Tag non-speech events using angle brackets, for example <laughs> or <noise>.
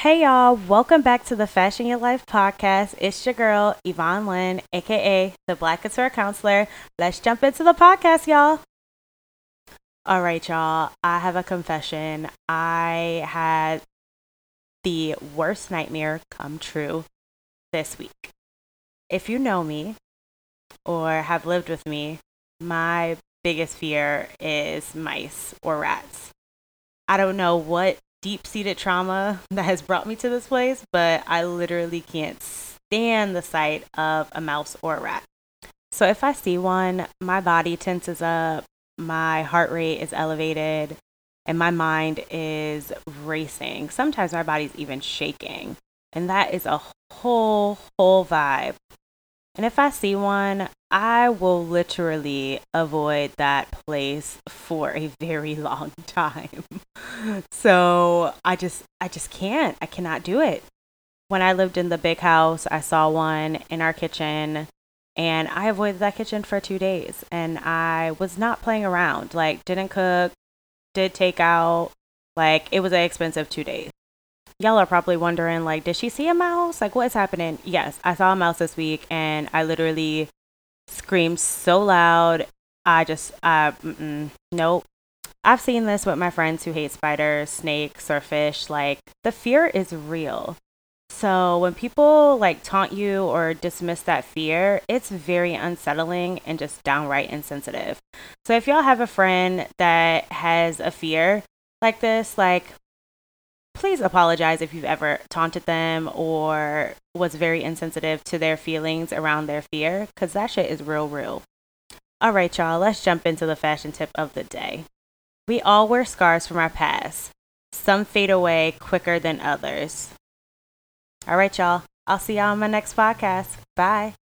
Hey y'all, welcome back to the Fashion Your Life podcast. It's your girl, Yvonne Lynn, aka the Black Couture Counselor. Let's jump into the podcast, y'all. All right, y'all, I have a confession. I had the worst nightmare come true this week. If you know me or have lived with me, my biggest fear is mice or rats. I don't know what deep seated trauma that has brought me to this place, but I literally can't stand the sight of a mouse or a rat. So if I see one, my body tenses up, my heart rate is elevated, and my mind is racing. Sometimes my body's even shaking. And that is a whole, whole vibe. And if I see one, I will literally avoid that place for a very <laughs> long time. so I just I just can't. I cannot do it. When I lived in the big house, I saw one in our kitchen and I avoided that kitchen for 2 days and I was not playing around. Like didn't cook, did take out. Like it was an expensive 2 days y'all are probably wondering like did she see a mouse? Like what is happening? Yes i saw a mouse this week and i literally screamed so loud. I just uh nope. I've seen this with my friends who hate spiders snakes or fish. Like the fear is real. So when people like taunt you or dismiss that fear it's very unsettling and just downright insensitive. So if y'all have a friend that has a fear like this like please apologize if you've ever taunted them or was very insensitive to their feelings around their fear, because that shit is real, real. All right, y'all, let's jump into the fashion tip of the day. We all wear scars from our past. Some fade away quicker than others. All right, y'all. I'll see y'all on my next podcast. Bye.